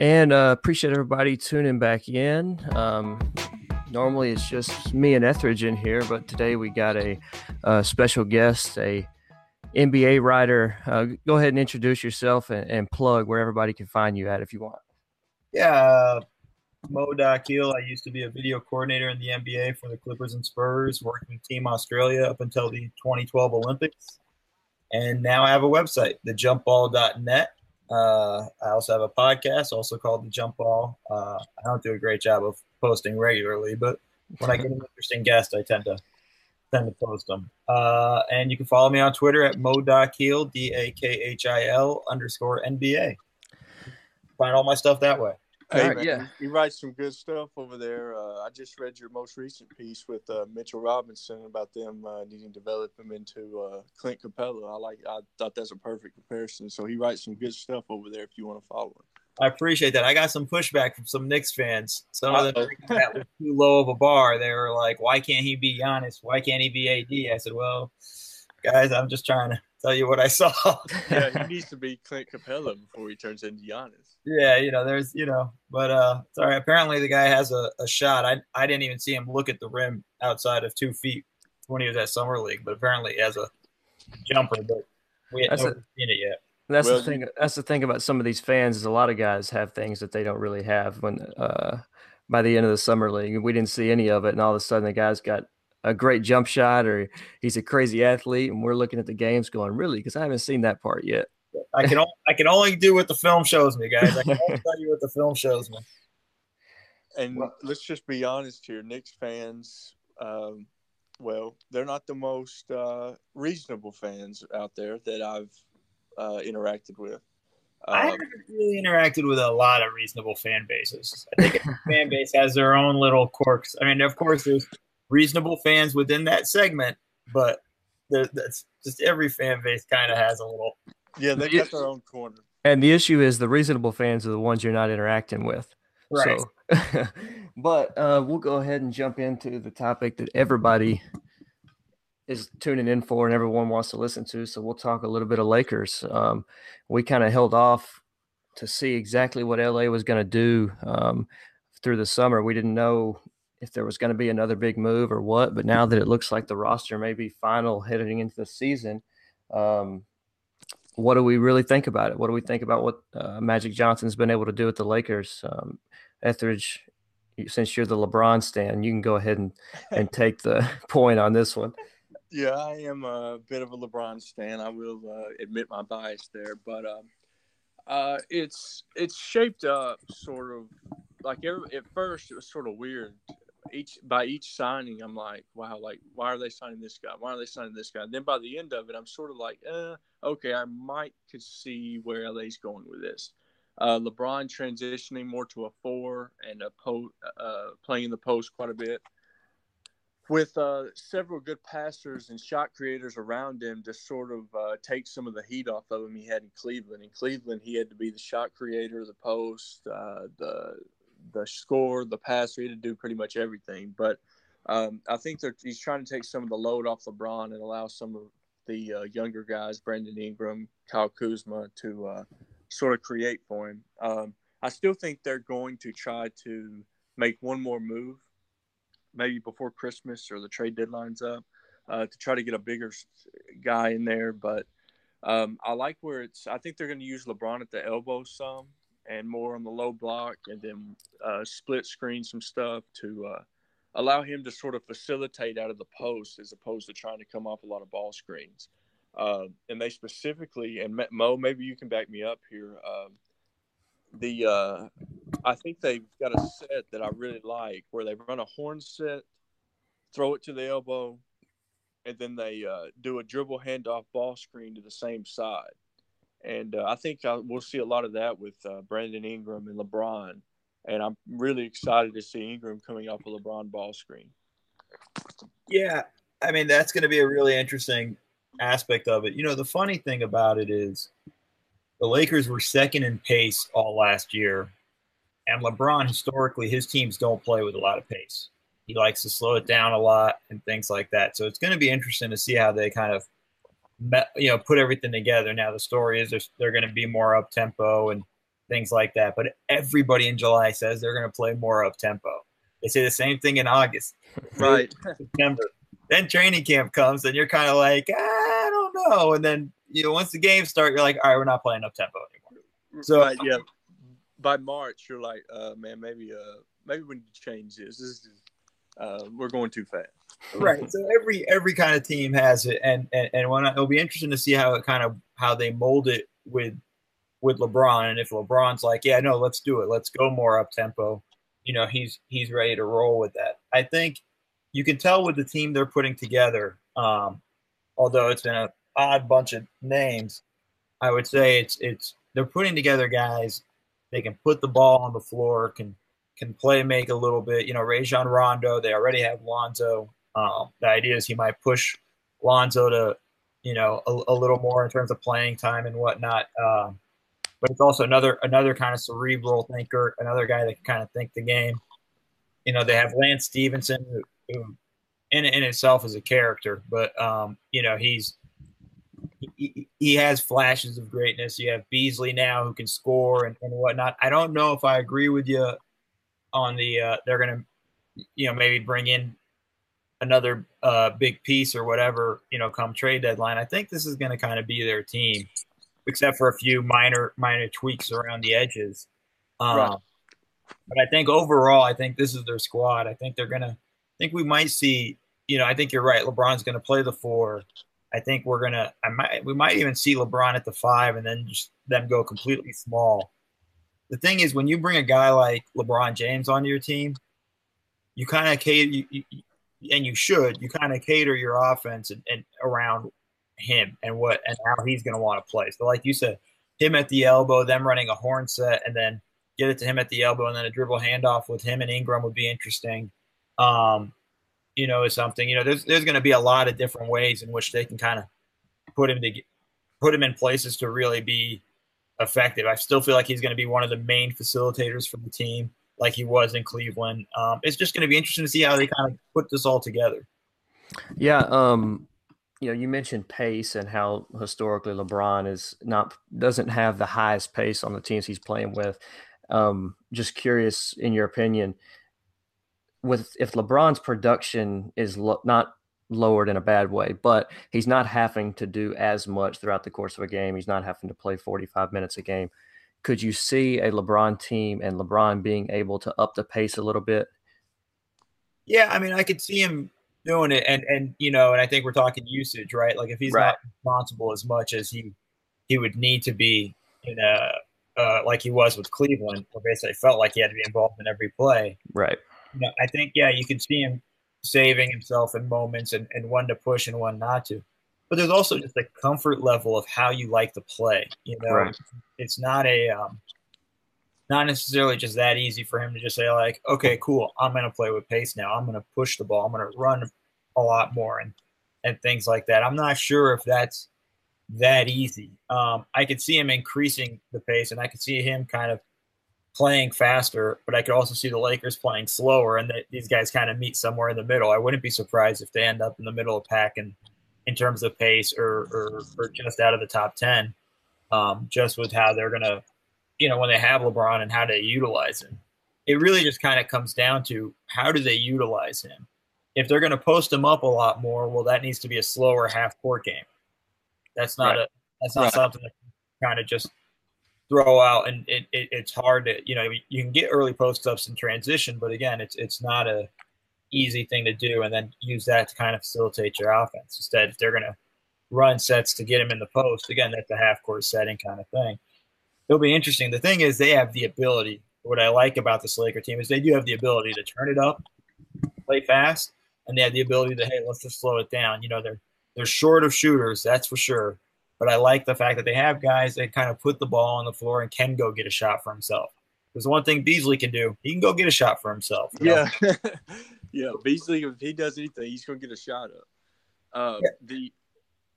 And uh, appreciate everybody tuning back in. Um, normally it's just me and Etheridge in here, but today we got a, a special guest, a NBA writer. Uh, go ahead and introduce yourself and, and, plug where everybody can find you at if you want. Yeah, uh, Mo Dakhil. I used to be a video coordinator in the NBA for the Clippers and Spurs, working with Team Australia up until the 2012 Olympics. And now I have a website, thejumpball.net. Uh, I also have a podcast, also called The Jump Ball. Uh, I don't do a great job of posting regularly, but when I get an interesting guest, I tend to tend to post them. Uh, and you can follow me on Twitter at Mo Dakhil, D A K H I L underscore NBA. Find all my stuff that way. Hey, right, man, yeah. You write some good stuff over there. Uh, I just read your most recent piece with uh, Mitchell Robinson about them uh, needing to develop him into uh, Clint Capela. I like. I thought that's a perfect comparison. So he writes some good stuff over there if you want to follow him. I appreciate that. I got some pushback from some Knicks fans. Some of them that was too low of a bar. They were like, "Why can't he be Giannis? Why can't he be AD?" I said, "Well, guys, I'm just trying to tell you what I saw. yeah, he needs to be Clint Capela before he turns into Giannis. Yeah, you know, there's, you know, but uh, sorry. Apparently, the guy has a, a shot. I I didn't even see him look at the rim outside of two feet when he was at summer league, but apparently he has a jumper. But we hadn't seen it yet. That's well, the thing. That's the thing about some of these fans is a lot of guys have things that they don't really have when uh, by the end of the summer league. We didn't see any of it, and all of a sudden the guy's got a great jump shot or he's a crazy athlete and we're looking at the games going really? Because i haven't seen that part yet. I can only, i can only do what the film shows me guys. I can only tell you what the film shows me. And well, let's just be honest here Knicks fans um, well they're not the most uh, reasonable fans out there that i've uh, interacted with. Um, I haven't really interacted with a lot of reasonable fan bases. I think fan base has their own little quirks. I mean, of course, there's reasonable fans within that segment, but that's just every fan base kind of has a little. Yeah, they got their own corner. And the issue is the reasonable fans are the ones you're not interacting with. Right. So, but uh, we'll go ahead and jump into the topic that everybody is tuning in for and everyone wants to listen to. So we'll talk a little bit of Lakers. Um, we kind of held off to see exactly what LA was going to do um, through the summer. We didn't know if there was going to be another big move or what. But now that it looks like the roster may be final heading into the season, um, what do we really think about it? What do we think about what uh, Magic Johnson's been able to do with the Lakers? Um, Etheridge, since you're the LeBron stan, you can go ahead and, and take the point on this one. Yeah, I am a bit of a LeBron stan. I will uh, admit my bias there, but um, uh, it's it's shaped up sort of like every, at first it was sort of weird each by each signing, I'm like, wow, like why are they signing this guy? Why are they signing this guy? And then by the end of it, I'm sort of like, uh, okay, I might could see where LA's going with this. Uh, LeBron transitioning more to a four and a post, uh, playing in the post quite a bit, with uh, several good passers and shot creators around him to sort of uh, take some of the heat off of him he had in Cleveland. In Cleveland, he had to be the shot creator, the post, uh, the the score, the passer, he had to do pretty much everything. But um, I think he's trying to take some of the load off LeBron and allow some of the uh, younger guys, Brandon Ingram, Kyle Kuzma, to uh, sort of create for him. Um, I still think they're going to try to make one more move, maybe before Christmas or the trade deadline's up, uh, to try to get a bigger guy in there. But um, I like where it's. I think they're going to use LeBron at the elbow some and more on the low block, and then uh, split screen some stuff to uh, allow him to sort of facilitate out of the post as opposed to trying to come off a lot of ball screens. Uh, and they specifically, and Mo, maybe you can back me up here. Um, the uh, I think they've got a set that I really like where they run a horn set, throw it to the elbow, and then they uh, do a dribble handoff ball screen to the same side and uh, I think uh, we'll see a lot of that with uh, Brandon Ingram and LeBron. And I'm really excited to see Ingram coming off a LeBron ball screen. Yeah, I mean that's going to be a really interesting aspect of it. You know, the funny thing about it is the Lakers were second in pace all last year, and LeBron historically his teams don't play with a lot of pace. He likes to slow it down a lot and things like that. So it's going to be interesting to see how they kind of you know put everything together. Now the story is they're, they're going to be more up tempo and things like that. But everybody in July says they're going to play more up tempo. They say the same thing in August, right? September. Then training camp comes, and you're kind of like, ah, I don't know. And then you know, once the games start, you're like, all right, we're not playing up tempo anymore. So right, yeah, by March, you're like, uh, man, maybe, uh, maybe we need to change this. This is, uh, we're going too fast. right. So every every kind of team has it, and and and when I, it'll be interesting to see how it kind of how they mold it with with LeBron, and if LeBron's like, yeah, no, let's do it, let's go more up tempo. You know, he's he's ready to roll with that. I think you can tell with the team they're putting together. Um, although it's been a odd bunch of names, I would say it's it's they're putting together guys. They can put the ball on the floor, can can play make a little bit. You know, Rajon Rondo. They already have Lonzo. Um, the idea is he might push Lonzo to, you know, a, a little more in terms of playing time and whatnot. Um, but it's also another another kind of cerebral thinker, another guy that can kind of think the game. You know, they have Lance Stephenson, who, who in in itself is a character, but um, you know, he's he, he, has flashes of greatness. You have Beasley now who can score and, and whatnot. I don't know if I agree with you on the uh, they're going to, you know, maybe bring in another uh, big piece or whatever, you know, come trade deadline. I think this is going to kind of be their team, except for a few minor minor tweaks around the edges. Um, right. But I think overall, I think this is their squad. I think they're going to. I think we might see. You know, I think you're right. LeBron's going to play the four. I think we're gonna. I might. We might even see LeBron at the five, and then just them go completely small. The thing is, when you bring a guy like LeBron James onto your team, you kind of cater. You, you, and you should. You kind of cater your offense and, and around him and what and how he's going to want to play. So, like you said, him at the elbow, them running a horn set, and then get it to him at the elbow, and then a dribble handoff with him and Ingram would be interesting. Um, you know, is something. You know, there's there's going to be a lot of different ways in which they can kind of put him to put him in places to really be effective. I still feel like he's going to be one of the main facilitators for the team, like he was in Cleveland. Um, it's just going to be interesting to see how they kind of put this all together. Yeah, um, you know, you mentioned pace and how historically LeBron is not doesn't have the highest pace on the teams he's playing with. Um, just curious, in your opinion, with if LeBron's production is lo- not lowered in a bad way, but he's not having to do as much throughout the course of a game. He's not having to play 45 minutes a game. Could you see a LeBron team and LeBron being able to up the pace a little bit? Yeah, I mean, I could see him doing it, and and you know, and I think we're talking usage, right? Like if he's right. not responsible as much as he he would need to be in a uh, like he was with Cleveland, where basically felt like he had to be involved in every play. Right. You know, I think yeah, you can see him saving himself in moments and, and one to push and one not to. But there's also just a comfort level of how you like to play. You know, right. it's not a um, not necessarily just that easy for him to just say like, okay, cool, I'm going to play with pace now. I'm going to push the ball. I'm going to run a lot more and and things like that. I'm not sure if that's that easy. Um, I could see him increasing the pace, and I could see him kind of playing faster, but I could also see the Lakers playing slower, and that these guys kind of meet somewhere in the middle. I wouldn't be surprised if they end up in the middle of pack and in terms of pace or, or, or just out of the top 10, um, just with how they're going to, you know, when they have LeBron and how they utilize him. It really just kind of comes down to how do they utilize him? If they're going to post him up a lot more, well, that needs to be a slower half court game. That's not right. a that's not right. something that kind of just throw out, and it, it, it's hard to you know you can get early post ups in transition, but again, it's it's not a easy thing to do, and then use that to kind of facilitate your offense. Instead, they're going to run sets to get him in the post, again, that's a half court setting kind of thing. It'll be interesting. The thing is, they have the ability. What I like about this Laker team is they do have the ability to turn it up, play fast, and they have the ability to hey, let's just slow it down. You know, they're they're short of shooters, that's for sure. But I like the fact that they have guys that kind of put the ball on the floor and can go get a shot for himself. Because one thing Beasley can do, he can go get a shot for himself. Yeah. yeah. Beasley, if he does anything, he's going to get a shot up. Uh, yeah. The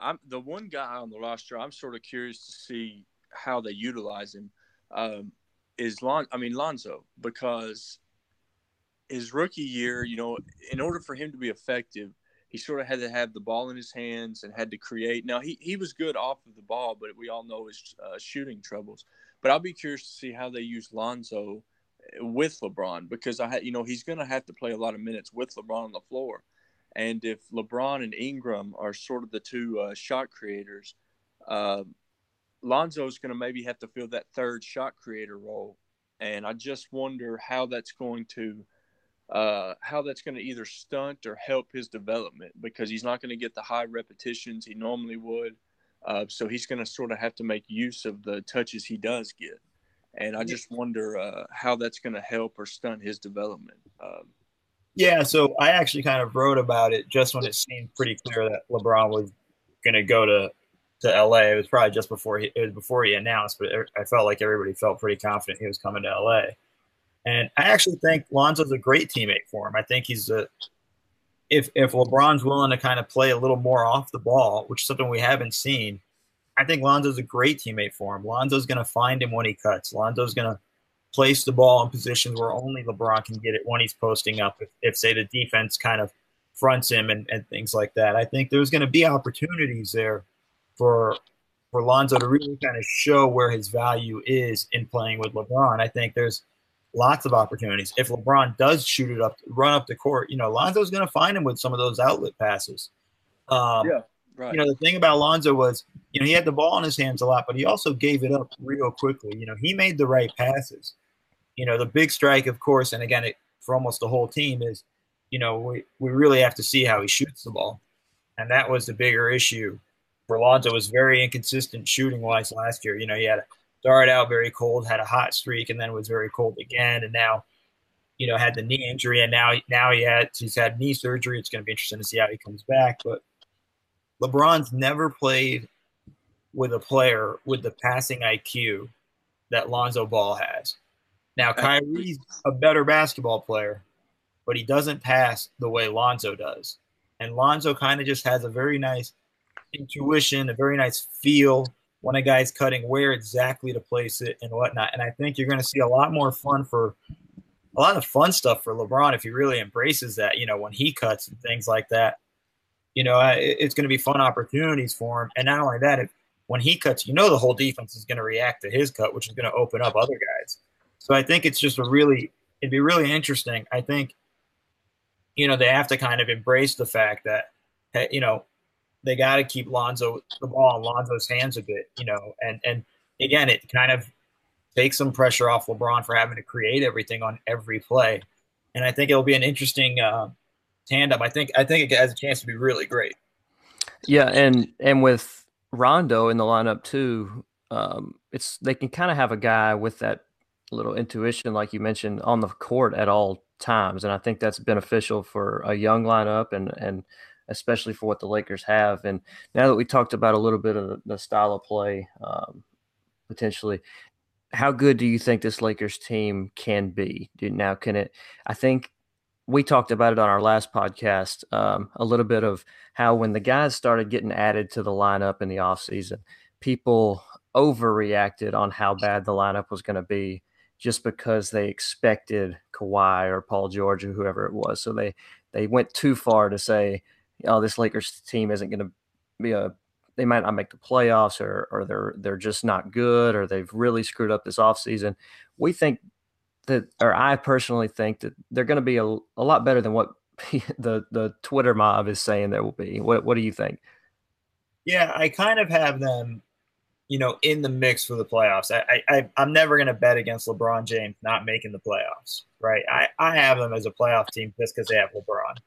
I'm the one guy on the roster. I'm sort of curious to see how they utilize him. Um, is Lon? I mean Lonzo because his rookie year, you know, in order for him to be effective, he sort of had to have the ball in his hands and had to create. Now he, he was good off of the ball, but we all know his uh, shooting troubles. but I'll be curious to see how they use Lonzo with LeBron because I, you know, he's going to have to play a lot of minutes with LeBron on the floor, and if LeBron and Ingram are sort of the two uh, shot creators, uh, Lonzo's going to maybe have to fill that third shot creator role, and I just wonder how that's going to uh, how that's going to either stunt or help his development because he's not going to get the high repetitions he normally would. Uh, so he's going to sort of have to make use of the touches he does get. And I just wonder uh, how that's going to help or stunt his development. Um, yeah, so I actually kind of wrote about it just when it seemed pretty clear that LeBron was going to go to to LA. It was probably just before he it was before he announced, but I felt like everybody felt pretty confident he was coming to LA. And I actually think Lonzo's a great teammate for him. I think he's a if if LeBron's willing to kind of play a little more off the ball, which is something we haven't seen, I think Lonzo's a great teammate for him. Lonzo's going to find him when he cuts. Lonzo's going to place the ball in positions where only LeBron can get it when he's posting up. If, if say the defense kind of fronts him and, and things like that, I think there's going to be opportunities there for for Lonzo to really kind of show where his value is in playing with LeBron. I think there's lots of opportunities. If LeBron does shoot it up, run up the court, you know, Lonzo's going to find him with some of those outlet passes. Um, yeah, right. You know, the thing about Lonzo was, you know, he had the ball in his hands a lot, but he also gave it up real quickly. You know, he made the right passes. You know, the big strike, of course, and again, it, for almost the whole team is, you know, we, we really have to see how he shoots the ball. And that was the bigger issue. For Lonzo was very inconsistent shooting wise last year. You know, he had – started out very cold, had a hot streak, and then was very cold again, and now, you know, had the knee injury, and now now he had he's had knee surgery. It's going to be interesting to see how he comes back. But LeBron's never played with a player with the passing IQ that Lonzo Ball has. Now Kyrie's a better basketball player, but he doesn't pass the way Lonzo does. And Lonzo kind of just has a very nice intuition, a very nice feel when a guy's cutting, where exactly to place it and whatnot. And I think you're going to see a lot more fun for a lot of fun stuff for LeBron if he really embraces that. You know, when he cuts and things like that. You know, it's going to be fun opportunities for him. And not only that, if, when he cuts, you know, the whole defense is going to react to his cut, which is going to open up other guys. So I think it's just a really, it'd be really interesting. I think, you know, they have to kind of embrace the fact that, you know, they got to keep Lonzo the ball in Lonzo's hands a bit, you know, and and again, it kind of takes some pressure off LeBron for having to create everything on every play, and I think it'll be an interesting uh, tandem. I think I think it has a chance to be really great. Yeah, and and with Rondo in the lineup too, um, it's they can kind of have a guy with that little intuition, like you mentioned, on the court at all times, and I think that's beneficial for a young lineup and and especially for what the Lakers have. And now that we talked about a little bit of the, style of play, um, potentially, how good do you think this Lakers team can be? Now, can it? I think we talked about it on our last podcast um, a little bit of how when the guys started getting added to the lineup in the offseason, people overreacted on how bad the lineup was going to be just because they expected Kawhi or Paul George or whoever it was. So they they went too far to say, oh, this Lakers team isn't going to be a they might not make the playoffs or or they're they're just not good or they've really screwed up this offseason. We think that or I personally think that they're going to be a, a lot better than what the the Twitter mob is saying they will be. What what do you think? Yeah, I kind of have them, you know, in the mix for the playoffs. I, I I'm never going to bet against LeBron James not making the playoffs, right? I I have them as a playoff team just because they have LeBron.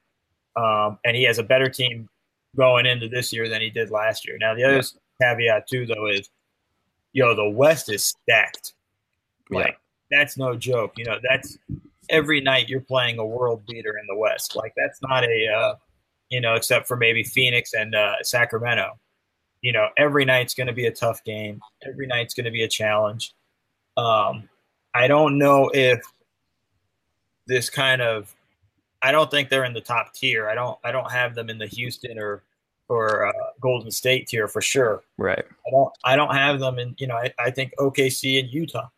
Um, and he has a better team going into this year than he did last year. Now, the other yeah. caveat, too, though, is, yo, the West is stacked. Like, yeah. that's no joke. You know, that's every night you're playing a world beater in the West. Like, that's not a, uh, you know, except for maybe Phoenix and uh, Sacramento. You know, every night's going to be a tough game. Every night's going to be a challenge. Um, I don't know if this kind of I don't think they're in the top tier. I don't I don't have them in the Houston or or uh, Golden State tier for sure. Right. I don't I don't have them in you know I, I think OKC and Utah,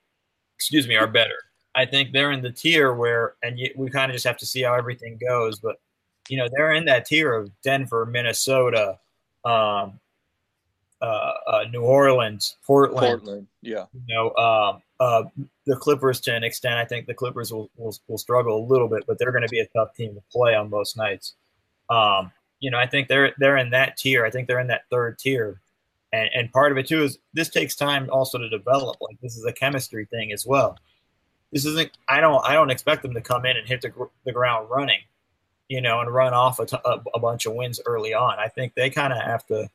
excuse me, are better. I think they're in the tier where and you, we kind of just have to see how everything goes. But you know they're in that tier of Denver, Minnesota, um, uh, uh, New Orleans, Portland. Portland, yeah. You know, um, uh, the Clippers to an extent. I think the Clippers will, will, will struggle a little bit, but they're going to be a tough team to play on most nights. Um, you know, I think they're they're in that tier. I think they're in that third tier, and and part of it too is this takes time also to develop. Like this is a chemistry thing as well. This isn't. I don't. I don't expect them to come in and hit the the ground running, you know, and run off a, t- a, a bunch of wins early on. I think they kind of have to.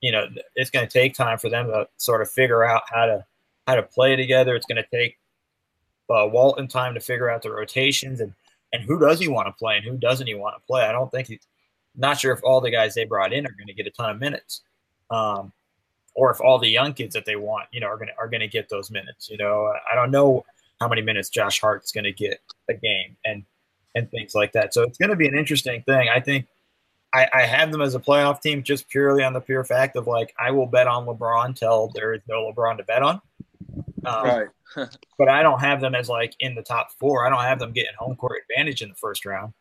You know, it's going to take time for them to sort of figure out how to how to play together. It's going to take uh, Walton time to figure out the rotations and and who does he want to play and who doesn't he want to play. I don't think he not sure if all the guys they brought in are going to get a ton of minutes, um, or if all the young kids that they want, you know, are going to are going to get those minutes. You know, I don't know how many minutes Josh Hart's going to get a game and and things like that. So it's going to be an interesting thing. I think I, I have them as a playoff team just purely on the pure fact of like I will bet on LeBron till there is no LeBron to bet on. Um, right. but I don't have them as like in the top four. I don't have them getting home court advantage in the first round.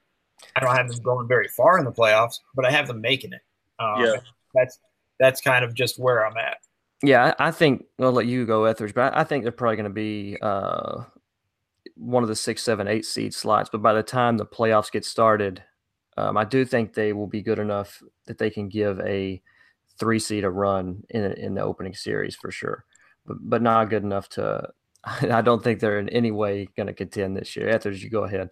I don't have them going very far in the playoffs, but I have them making it. Um, yeah, that's that's kind of just where I'm at. Yeah, I think I'll let you go, Etheridge, but I think they're probably going to be uh, one of the six, seven, eight seed slots. But by the time the playoffs get started, um, I do think they will be good enough that they can give a three seed a run in in the opening series for sure, but but not good enough to. I don't think they're in any way going to contend this year. Etheridge, you go ahead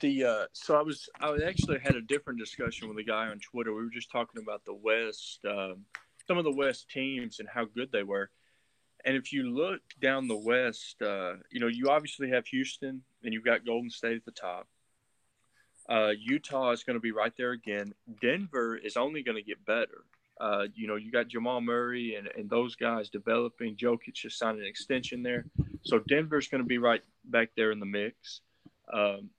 the uh, so I was I actually had a different discussion with a guy on Twitter. We were just talking about the West, uh, some of the West teams and how good they were. And if you look down the West, uh, you know you obviously have Houston, and you've got Golden State at the top. Uh, Utah is going to be right there again. Denver is only going to get better. Uh, you know, you got Jamal Murray and, and those guys developing. Jokic just signed an extension there. So Denver's going to be right back there in the mix. Um,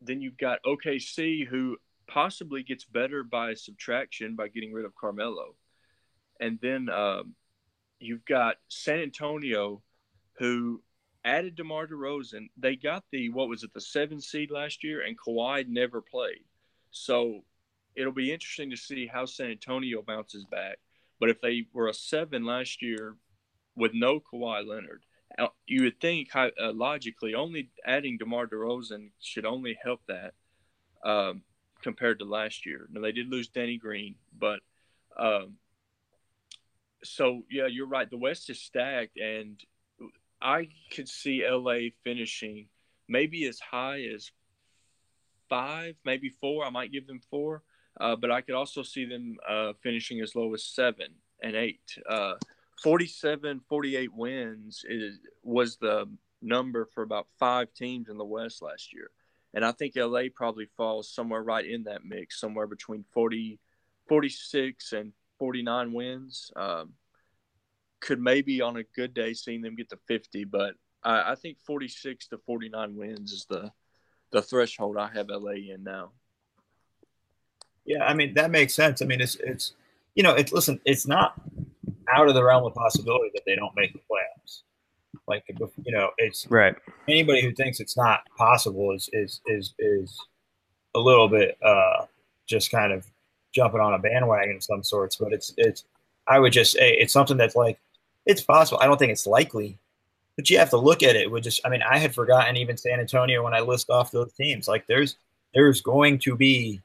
then you've got OKC, who possibly gets better by subtraction by getting rid of Carmelo. And then um, you've got San Antonio, who added DeMar DeRozan. They got the, what was it, the seven seed last year, and Kawhi never played. So it'll be interesting to see how San Antonio bounces back. But if they were a seven last year with no Kawhi Leonard, uh, you would think uh, logically only adding DeMar DeRozan should only help that um, compared to last year. Now they did lose Danny Green, but um, so yeah, you're right. The West is stacked, and I could see LA finishing maybe as high as five, maybe four. I might give them four, uh, but I could also see them uh, finishing as low as seven and eight. Uh, 47, 48 wins is, was the number for about five teams in the West last year. And I think LA probably falls somewhere right in that mix, somewhere between 40, 46 and 49 wins. Um, could maybe on a good day seeing them get to 50, but I, I think 46 to 49 wins is the, the threshold I have LA in now. Yeah, I mean that makes sense. I mean it's it's you know it's listen it's not out of the realm of possibility that they don't make the playoffs. Like you know, it's right. Anybody who thinks it's not possible is is is is a little bit uh, just kind of jumping on a bandwagon of some sorts. But it's it's I would just say it's something that's like it's possible. I don't think it's likely, but you have to look at it with just. I mean, I had forgotten even San Antonio when I list off those teams. Like there's there's going to be,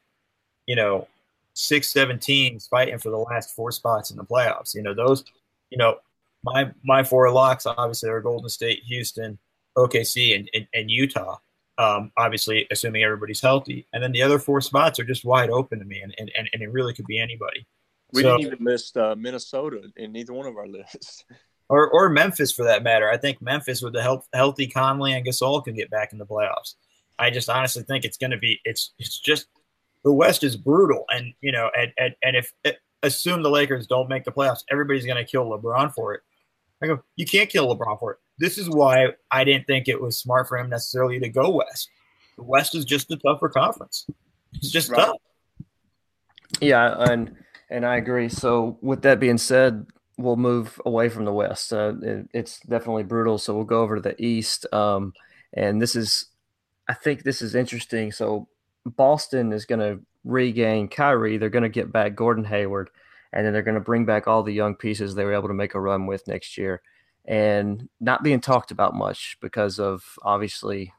you know, six, seven teams fighting for the last four spots in the playoffs. You know, those, you know, my my four locks obviously are Golden State, Houston, OKC, and, and, and Utah. Um, obviously, assuming everybody's healthy, and then the other four spots are just wide open to me, and and, and it really could be anybody. We so, didn't even list uh, Minnesota in neither one of our lists. Or, or Memphis for that matter. I think Memphis with the health, healthy Conley and Gasol can get back in the playoffs. I just honestly think it's going to be it's it's just the West is brutal, and you know, and and, and if assume the Lakers don't make the playoffs, everybody's going to kill LeBron for it. I go, you can't kill LeBron for it. This is why I didn't think it was smart for him necessarily to go West. The West is just a tougher conference. It's just right. tough. Yeah, and and I agree. So with that being said, we'll move away from the West. Uh, it, it's definitely brutal. So we'll go over to the East. Um, and this is, I think this is interesting. So Boston is going to regain Kyrie. They're going to get back Gordon Hayward, and then they're going to bring back all the young pieces they were able to make a run with next year, and not being talked about much because of obviously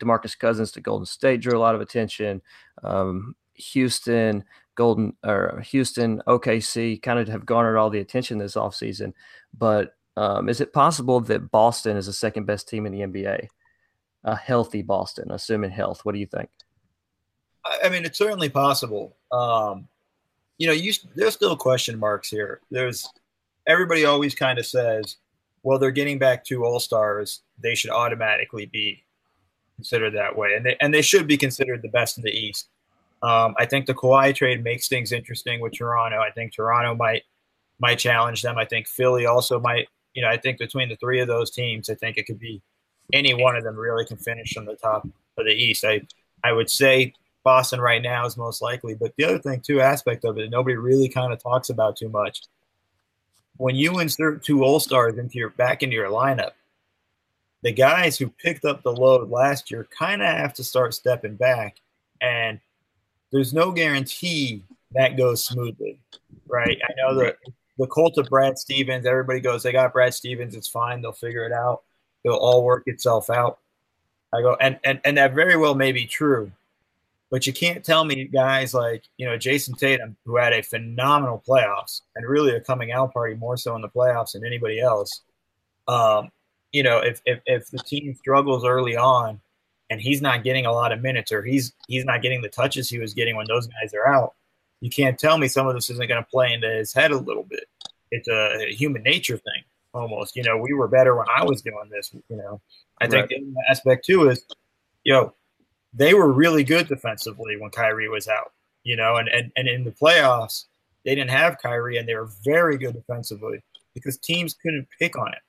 Demarcus Cousins to Golden State drew a lot of attention. Um, Houston, Golden or Houston, OKC kind of have garnered all the attention this offseason. But um, is it possible that Boston is the second best team in the NBA? A healthy Boston, assuming health. What do you think? I mean, it's certainly possible. Um, you know, you, there's still question marks here. There's everybody always kind of says, well, they're getting back to all stars. They should automatically be considered that way, and they and they should be considered the best in the East. Um, I think the Kawhi trade makes things interesting with Toronto. I think Toronto might might challenge them. I think Philly also might. You know, I think between the three of those teams, I think it could be any one of them really can finish on the top of the East. I I would say Boston right now is most likely, but the other thing too, aspect of it, nobody really kind of talks about too much. When you insert two All Stars into your back into your lineup, the guys who picked up the load last year kind of have to start stepping back, and there's no guarantee that goes smoothly, right? I know that the cult of Brad Stevens, everybody goes, they got Brad Stevens, it's fine, they'll figure it out, it'll all work itself out. I go, and and and that very well may be true, but you can't tell me guys like you know Jayson Tatum, who had a phenomenal playoffs and really a coming out party more so in the playoffs than anybody else. Um, you know, if, if if the team struggles early on and he's not getting a lot of minutes or he's he's not getting the touches he was getting when those guys are out, you can't tell me some of this isn't going to play into his head a little bit. It's a, human nature thing almost. You know, we were better when I was doing this. You know, I right. think the aspect too is, yo, they were really good defensively when Kyrie was out. You know, and and, and in the playoffs they didn't have Kyrie and they were very good defensively because teams couldn't pick on it.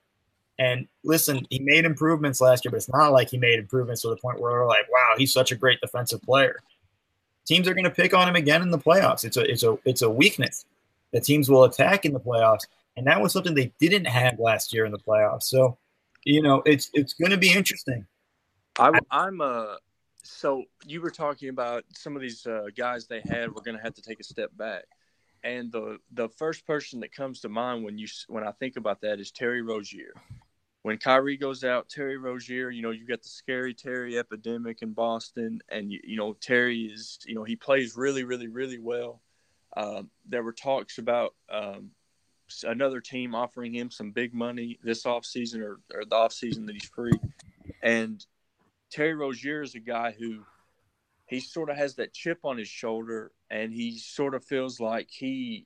And listen, he made improvements last year, but it's not like he made improvements to the point where we're like, wow, he's such a great defensive player. Teams are going to pick on him again in the playoffs. It's a it's a it's a weakness that teams will attack in the playoffs, and that was something they didn't have last year in the playoffs. So, you know, it's it's going to be interesting. I, I'm uh so you were talking about some of these uh, guys they had were going to have to take a step back, and the the first person that comes to mind when you when I think about that is Terry Rozier. When Kyrie goes out, Terry Rozier, you know, you got the scary Terry epidemic in Boston, and you, you know Terry is, you know, he plays really, really, really well. Um, there were talks about um, another team offering him some big money this offseason or, or the offseason that he's free, and Terry Rozier is a guy who he sort of has that chip on his shoulder, and he sort of feels like he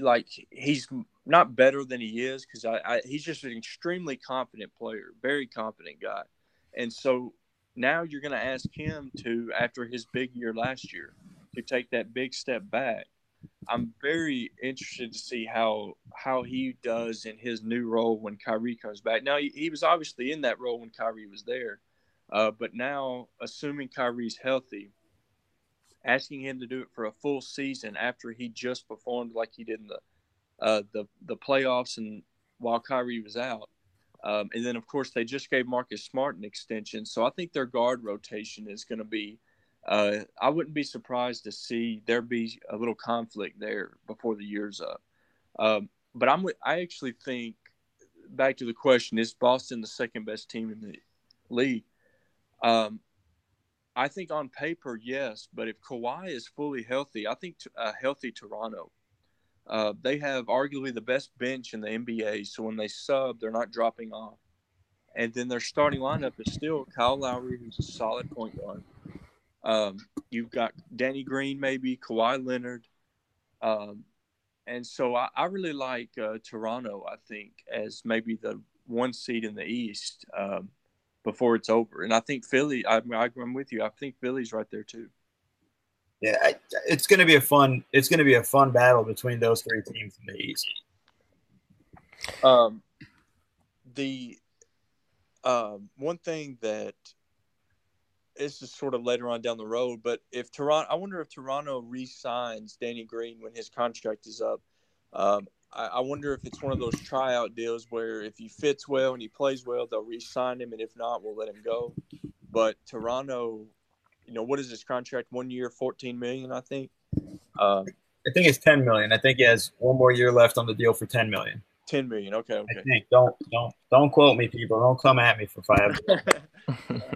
like he's not better than he is because I, I, he's just an extremely confident player, very confident guy, and so now you're going to ask him to after his big year last year to take that big step back. I'm very interested to see how how he does in his new role when Kyrie comes back. Now he, he was obviously in that role when Kyrie was there, uh, but now assuming Kyrie's healthy, asking him to do it for a full season after he just performed like he did in the uh, the the playoffs and while Kyrie was out. Um, and then of course they just gave Marcus Smart an extension, so I think their guard rotation is going to be. Uh, I wouldn't be surprised to see there be a little conflict there before the year's up. Um, but I'm I actually think back to the question: Is Boston the second best team in the league? Um, I think on paper, yes. But if Kawhi is fully healthy, I think a uh, healthy Toronto uh, they have arguably the best bench in the NBA. So when they sub, they're not dropping off. And then their starting lineup is still Kyle Lowry, who's a solid point guard. Um, you've got Danny Green, maybe Kawhi Leonard. Um, and so I, I really like uh, Toronto, I think, as maybe the one seed in the East um, before it's over. And I think Philly, I, I'm with you. I think Philly's right there too yeah, I, it's going to be a fun. It's going to be a fun battle between those three teams in the East. Um, the um, one thing that is just sort of later on down the road, but if Toronto, I wonder if Toronto re-signs Danny Green when his contract is up. Um, I, I, wonder if it's one of those tryout deals where if he fits well and he plays well, they'll re-sign him, and if not, we'll let him go. But Toronto you know, what is his contract? One year, fourteen million, I think. Um, I think it's ten million. I think he has one more year left on the deal for ten million. Ten million. Okay. Okay. I think. Don't don't don't quote me, people. Don't come at me for five.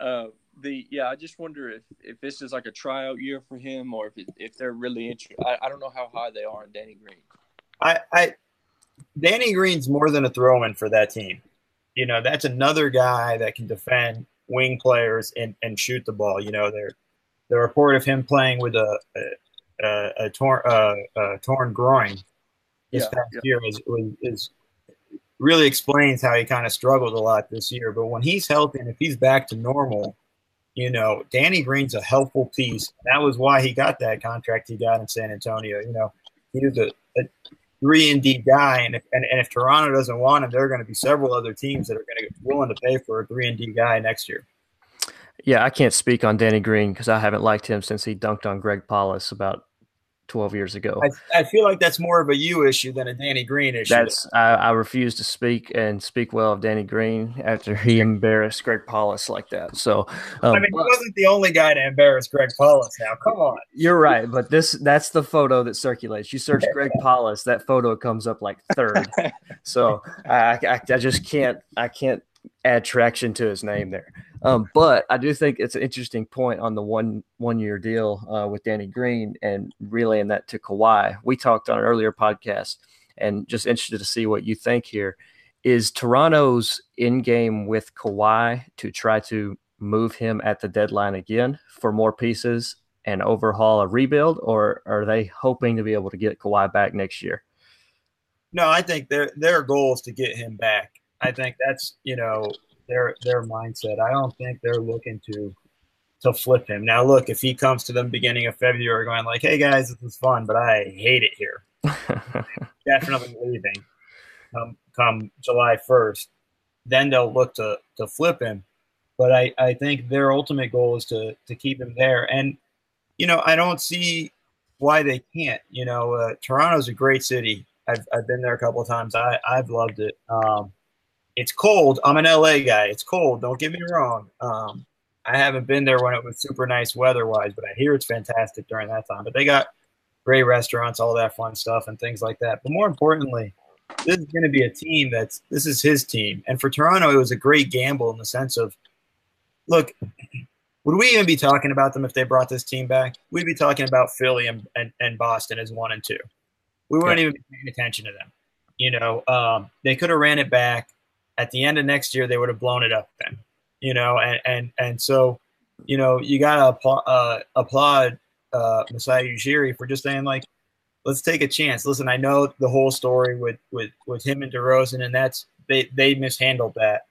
uh, the yeah, I just wonder if, if this is like a tryout year for him, or if it, if they're really interested. I, I don't know how high they are on Danny Green. I, I Danny Green's more than a throw-in for that team. You know, that's another guy that can defend wing players and, and shoot the ball. You know, there the report of him playing with a a, a, a torn uh, a torn groin this yeah, past yeah. year is, is really explains how he kind of struggled a lot this year. But when he's healthy and if he's back to normal, you know, Danny Green's a helpful piece. That was why he got that contract he got in San Antonio. You know, he was a, a three and D guy, and if and, and if Toronto doesn't want him, there are going to be several other teams that are going to be willing to pay for a three and D guy next year. Yeah, I can't speak on Danny Green because I haven't liked him since he dunked on Greg Paulus about 12 years ago. I, I, feel like that's more of a you issue than a Danny Green issue. That's I, I, refuse to speak and speak well of Danny Green after he embarrassed Greg Paulus like that. So um, I mean, he wasn't the only guy to embarrass Greg Paulus. Now, come on. You're right, but this that's the photo that circulates. You search Greg Paulus, that photo comes up like third. so I, I, I just can't I can't add traction to his name there. Um, but I do think it's an interesting point on the one one year deal uh, with Danny Green and relaying that to Kawhi. We talked on an earlier podcast, and just interested to see what you think here. Is Toronto's in game with Kawhi to try to move him at the deadline again for more pieces and overhaul a rebuild, or are they hoping to be able to get Kawhi back next year? No, I think their their goal is to get him back. I think that's you know their their mindset. I don't think they're looking to to flip him. Now, look, if he comes to them beginning of February, going like, "Hey guys, this is fun, but I hate it here," definitely leaving. Come come July first, then they'll look to to flip him. But I I think their ultimate goal is to to keep him there, and you know I don't see why they can't. You know, uh, Toronto's a great city. I've I've been there a couple of times. I I've loved it. Um, it's cold. I'm an LA guy. It's cold. Don't get me wrong. Um, I haven't been there when it was super nice weather wise, but I hear it's fantastic during that time. But they got great restaurants, all that fun stuff, and things like that. But more importantly, this is going to be a team that's this is his team. And for Toronto, it was a great gamble in the sense of, look, would we even be talking about them if they brought this team back? We'd be talking about Philly and, and, and Boston as one and two. We wouldn't yeah. even be paying attention to them. You know, um, they could have ran it back at the end of next year they would have blown it up then you know and and and so you know you gotta uh, applaud uh, Masai Ujiri for just saying like let's take a chance. Listen I know the whole story with with with him and DeRozan and that's they they mishandled that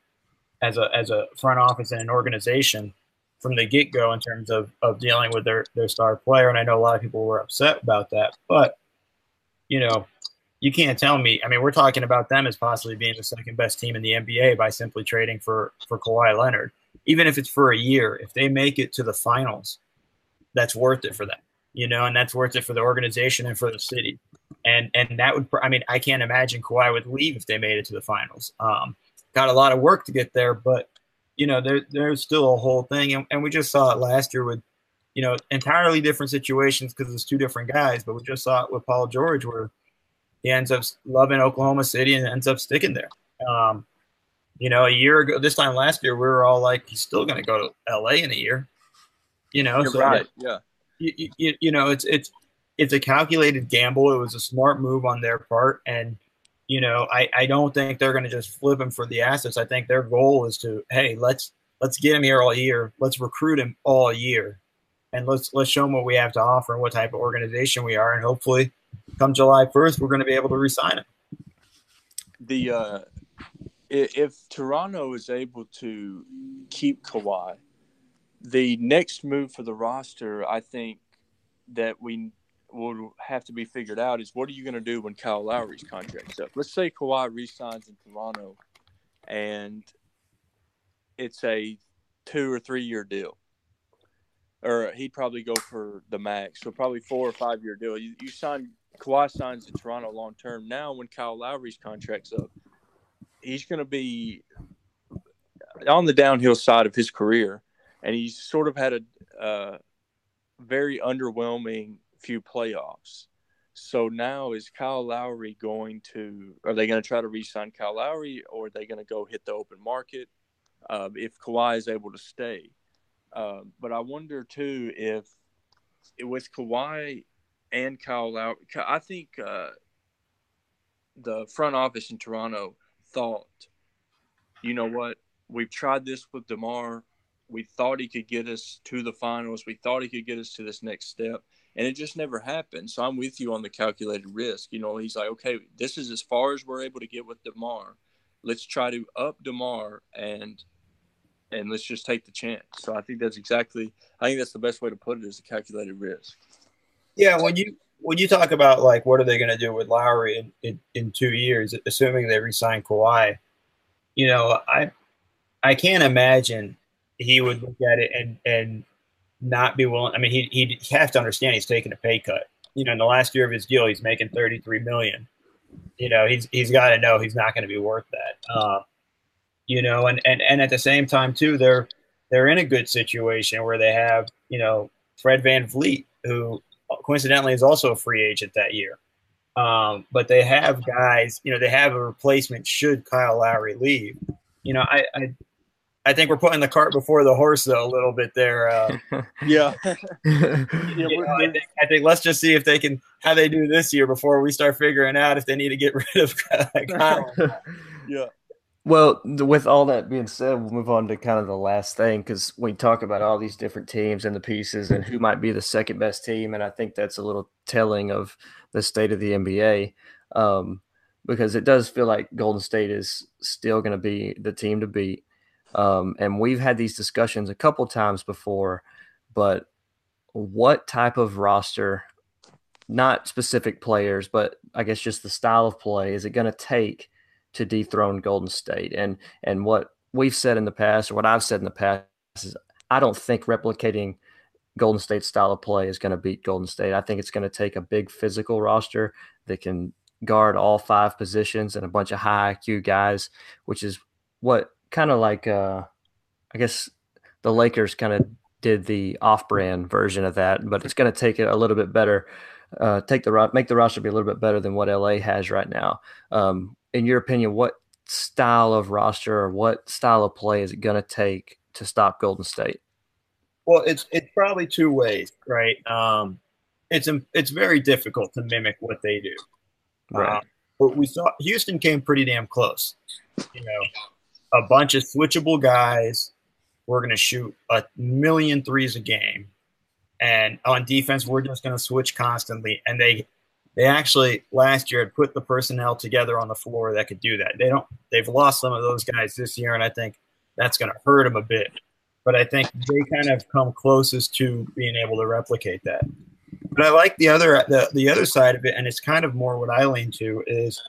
as a as a front office and an organization from the get go in terms of of dealing with their their star player and I know a lot of people were upset about that but you know you can't tell me. I mean, we're talking about them as possibly being the second best team in the NBA by simply trading for for Kawhi Leonard, even if it's for a year. If they make it to the finals, that's worth it for them, you know, and that's worth it for the organization and for the city. And and that would, I mean, I can't imagine Kawhi would leave if they made it to the finals. Um, got a lot of work to get there, but you know, there there's still a whole thing, and, and we just saw it last year with you know entirely different situations because it's two different guys, but we just saw it with Paul George where he ends up loving Oklahoma City and ends up sticking there. Um, you know, a year ago, this time last year, we were all like, he's still going to go to LA in a year. You know, You're so right. yeah. You, you, you know, it's it's it's a calculated gamble. It was a smart move on their part, and you know, I I don't think they're going to just flip him for the assets. I think their goal is to, hey, let's let's get him here all year. Let's recruit him all year, and let's let's show him what we have to offer and what type of organization we are, and hopefully come July 1st, we're going to be able to resign him. The uh, if Toronto is able to keep Kawhi, the next move for the roster, I think that we will have to be figured out is what are you going to do when Kyle Lowry's contract's up? Let's say Kawhi resigns in Toronto, and it's a two or three year deal or he'd probably go for the max. So probably four or five year deal. You, you sign Kawhi signs in Toronto long term. Now when Kyle Lowry's contract's up, he's going to be on the downhill side of his career, and he's sort of had a uh, very underwhelming few playoffs. So now is Kyle Lowry going to? Are they going to try to re-sign Kyle Lowry, or are they going to go hit the open market uh, if Kawhi is able to stay? Uh, but I wonder too if with Kawhi and Kyle Lowry, I think uh, the front office in Toronto thought, you know what, we've tried this with Demar. We thought he could get us to the finals. We thought he could get us to this next step and it just never happened. So I'm with you on the calculated risk. You know, he's like, okay, this is as far as we're able to get with Demar. Let's try to up Demar and and let's just take the chance. So I think that's exactly. I think that's the best way to put it is a calculated risk. Yeah, when you when you talk about like what are they going to do with Lowry in, in, in two years, assuming they resign Kawhi, you know, I I can't imagine he would look at it and and not be willing. I mean, he he'd have to understand he's taking a pay cut. You know, in the last year of his deal, he's making thirty three million. You know, he's he's got to know he's not going to be worth that. Uh, you know, and, and and at the same time too, they're they're in a good situation where they have you know Fred Van VanVleet, who coincidentally is also a free agent that year. Um, but they have guys, you know, they have a replacement should Kyle Lowry leave. You know, I, I I think we're putting the cart before the horse though a little bit there. Uh, yeah. yeah know, I, think, I, think, let's just see if they can how they do this year before we start figuring out if they need to get rid of Kyle. yeah. Well, with all that being said, we'll move on to kind of the last thing because we talk about all these different teams and the pieces and who might be the second best team, and I think that's a little telling of the state of the NBA. Um, because it does feel like Golden State is still going to be the team to beat. Um, and we've had these discussions a couple times before, but what type of roster, not specific players, but I guess just the style of play, is it going to take to dethrone Golden State? And and what we've said in the past, or what I've said in the past, is I don't think replicating Golden State's style of play is going to beat Golden State. I think it's going to take a big physical roster that can guard all five positions and a bunch of high IQ guys, which is what kind of like uh, I guess the Lakers kind of did the off-brand version of that, but it's going to take it a little bit better. Uh, take the make the roster be a little bit better than what LA has right now. Um, in your opinion, what style of roster or what style of play is it going to take to stop Golden State? Well, it's it's probably two ways, right? Um, it's it's very difficult to mimic what they do. Right. Uh, but we saw Houston came pretty damn close. You know, a bunch of switchable guys. We're going to shoot a million threes a game. And on defense, we're just going to switch constantly. And they they actually last year had put the personnel together on the floor that could do that. They don't they've lost some of those guys this year, and I think that's going to hurt them a bit. But I think they kind of come closest to being able to replicate that. But I like the other the, the other side of it, and it's kind of more what I lean to is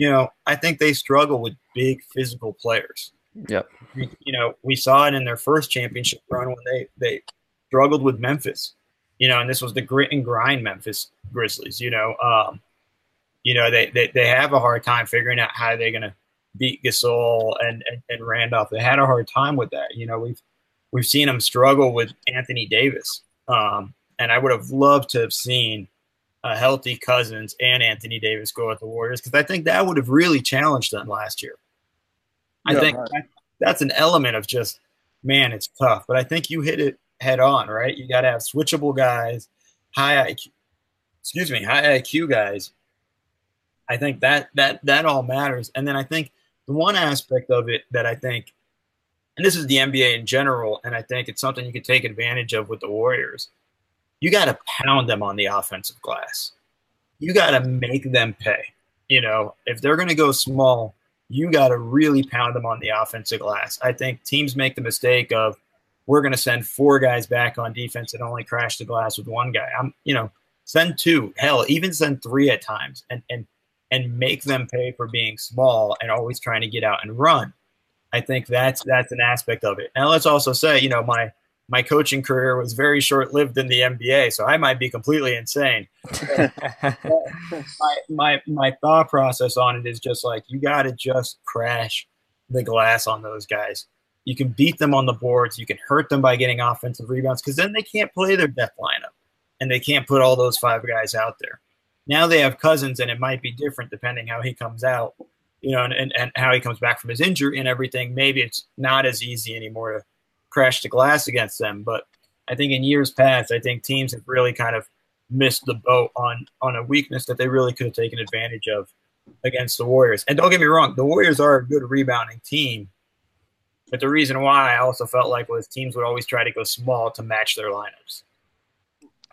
you know, I think they struggle with big physical players. Yep. You know, we saw it in their first championship run when they they struggled with Memphis. You know, and this was the grit and grind Memphis Grizzlies. You know, um, you know they, they they have a hard time figuring out how they're going to beat Gasol and, and and Randolph. They had a hard time with that. You know, we've we've seen them struggle with Anthony Davis. Um, and I would have loved to have seen a healthy Cousins and Anthony Davis go with the Warriors because I think that would have really challenged them last year. I yeah, think right. that's an element of just man, it's tough, but I think you hit it head on, right? You got to have switchable guys, high IQ, excuse me, high IQ guys. I think that that that all matters, and then I think the one aspect of it that I think, and this is the NBA in general, and I think it's something you could take advantage of with the Warriors you got to pound them on the offensive glass. You got to make them pay. You know, if they're going to go small, you got to really pound them on the offensive glass. I think teams make the mistake of we're going to send four guys back on defense and only crash the glass with one guy. I'm, you know, send two, hell, even send three at times, and and and make them pay for being small and always trying to get out and run. I think that's that's an aspect of it. And let's also say, you know, my my coaching career was very short lived in the NBA, so I might be completely insane. my, my my thought process on it is just like you got to just crash the glass on those guys. You can beat them on the boards. You can hurt them by getting offensive rebounds because then they can't play their death lineup. and they can't put all those five guys out there. Now they have Cousins, and it might be different depending how he comes out, you know, and, and, and how he comes back from his injury and everything. Maybe it's not as easy anymore to crash the glass against them. But I think in years past, I think teams have really kind of missed the boat on on a weakness that they really could have taken advantage of against the Warriors. And don't get me wrong, the Warriors are a good rebounding team. But the reason why I also felt like was teams would always try to go small to match their lineups.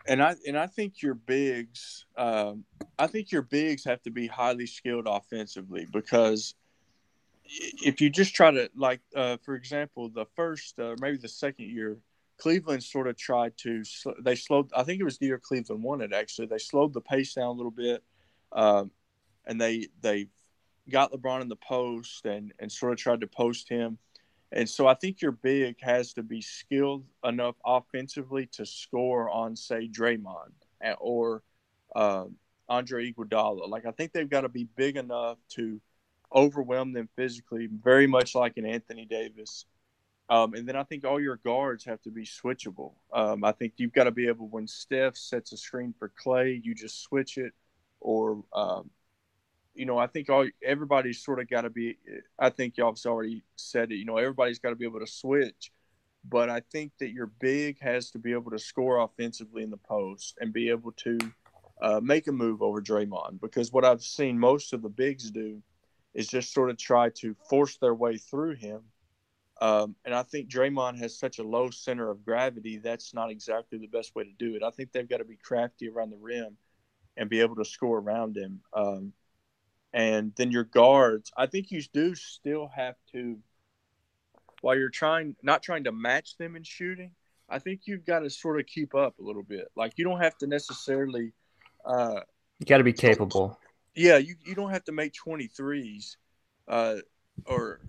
And I and I think your bigs, um, I think your bigs have to be highly skilled offensively because if you just try to like, uh, for example, the first uh, maybe the second year, Cleveland sort of tried to they slowed. I think it was the year Cleveland won it. Actually, they slowed the pace down a little bit, um, and they they got LeBron in the post and and sort of tried to post him. And so I think your big has to be skilled enough offensively to score on, say, Draymond or uh, Andre Iguodala. Like I think they've got to be big enough to overwhelm them physically, very much like an Anthony Davis. Um, and then I think all your guards have to be switchable. Um, I think you've got to be able when Steph sets a screen for Clay, you just switch it, or um, you know, I think all everybody's sort of got to be. I think y'all've already said it. You know, everybody's got to be able to switch, but I think that your big has to be able to score offensively in the post and be able to uh, make a move over Draymond. Because what I've seen most of the bigs do is just sort of try to force their way through him. Um, and I think Draymond has such a low center of gravity. That's not exactly the best way to do it. I think they've got to be crafty around the rim and be able to score around him. Um, and then your guards. I think you do still have to, while you're trying, not trying to match them in shooting. I think you've got to sort of keep up a little bit. Like you don't have to necessarily. Uh, you got to be capable. Yeah, you, you don't have to make 23s, uh, or,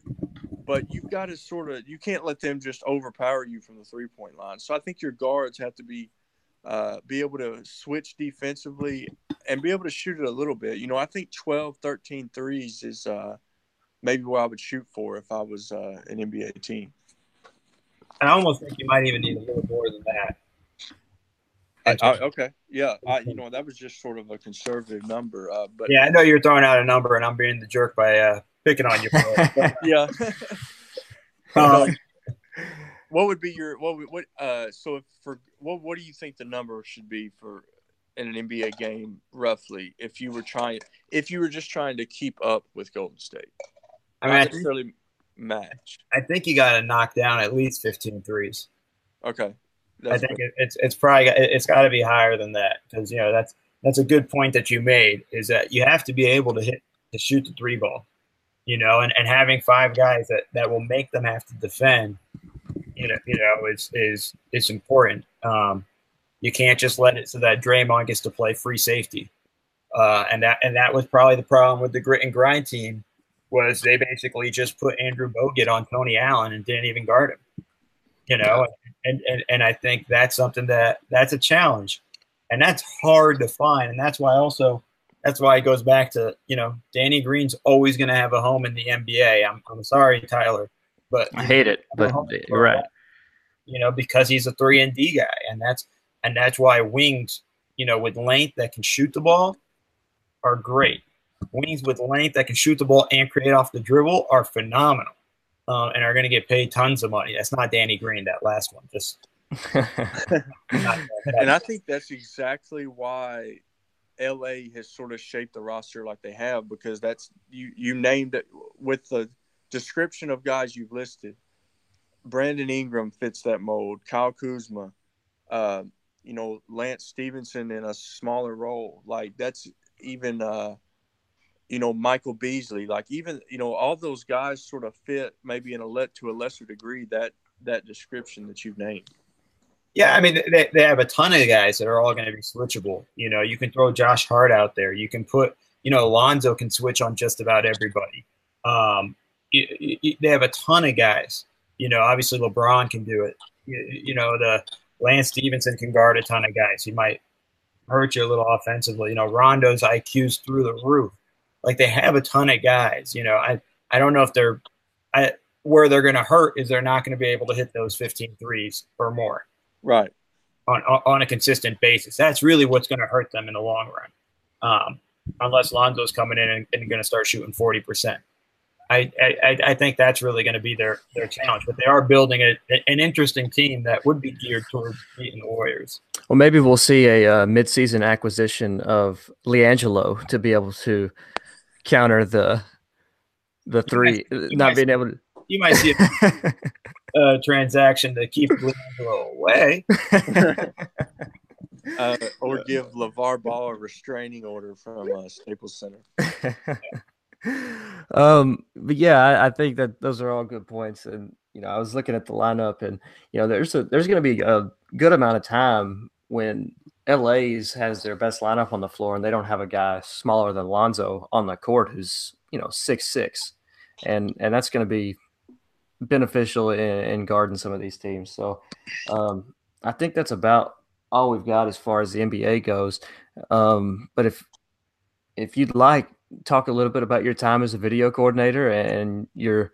but you've got to sort of you can't let them just overpower you from the three point line. So I think your guards have to be uh, be able to switch defensively and be able to shoot it a little bit. You know, I think 12, 13 threes is uh, maybe what I would shoot for if I was uh, an NBA team. And I almost think you might even need a little more than that. I, okay, yeah, I, you know that was just sort of a conservative number, uh, but yeah, I know you're throwing out a number, and I'm being the jerk by uh, picking on you. yeah. um, what would be your what what uh so if for what what do you think the number should be for in an NBA game roughly if you were trying if you were just trying to keep up with Golden State? I mean, Not necessarily match. I think you got to knock down at least 15 threes. Okay. That's I think it, it's it's probably it's got to be higher than that because you know that's that's a good point that you made is that you have to be able to hit to shoot the three ball, you know, and, and having five guys that that will make them have to defend you know, you know, is is is important. Um, you can't just let it so that Draymond gets to play free safety, uh, and that and that was probably the problem with the grit and grind team was they basically just put Andrew Bogut on Tony Allen and didn't even guard him. You know, and and and I think that's something that that's a challenge, and that's hard to find, and that's why also that's why it goes back to you know Danny Green's always going to have a home in the NBA. I'm I'm sorry, Tyler. But I hate it, but you're right. You know, because he's a three and D guy, and that's and that's why wings, you know, with length that can shoot the ball, are great. Wings with length that can shoot the ball and create off the dribble are phenomenal, uh, and are going to get paid tons of money. That's not Danny Green, that last one. Just and I think that's exactly why LA has sort of shaped the roster like they have because that's you you named it with the description of guys you've listed, Brandon Ingram fits that mold. Kyle Kuzma, uh, you know, Lance Stephenson in a smaller role. Like that's even, uh, you know, Michael Beasley. Like even, you know, all those guys sort of fit maybe in a let to a lesser degree that that description that you've named. Yeah, I mean, they, they have a ton of guys that are all going to be switchable. You know, you can throw Josh Hart out there. You can put, you know, Alonzo can switch on just about everybody. Um, they have a ton of guys. You know, obviously LeBron can do it. You, you know, the Lance Stephenson can guard a ton of guys. He might hurt you a little offensively. You know, Rondo's IQ's through the roof. Like they have a ton of guys. You know, I I don't know if they're I where they're going to hurt is they're not going to be able to hit those 15 threes or more. Right. on on a consistent basis. That's really what's going to hurt them in the long run, um, unless Lonzo's coming in and, and going to start shooting forty percent. I, I, I think that's really going to be their, their challenge. But they are building a, an interesting team that would be geared towards beating the Warriors. Well, maybe we'll see a uh, midseason acquisition of LiAngelo to be able to counter the the three you might, not being able to. You might see a, a transaction to keep LiAngelo away. uh, or give LeVar Ball a restraining order from uh, Staples Center um, but yeah, I, I, think that those are all good points. And you know, I was looking at the lineup, and you know, there's a there's going to be a good amount of time when LA's has their best lineup on the floor, and they don't have a guy smaller than Lonzo on the court who's you know six six, and and that's going to be beneficial in, in guarding some of these teams. So, um, I think that's about all we've got as far as the NBA goes. Um, but if if you'd like, talk a little bit about your time as a video coordinator and your,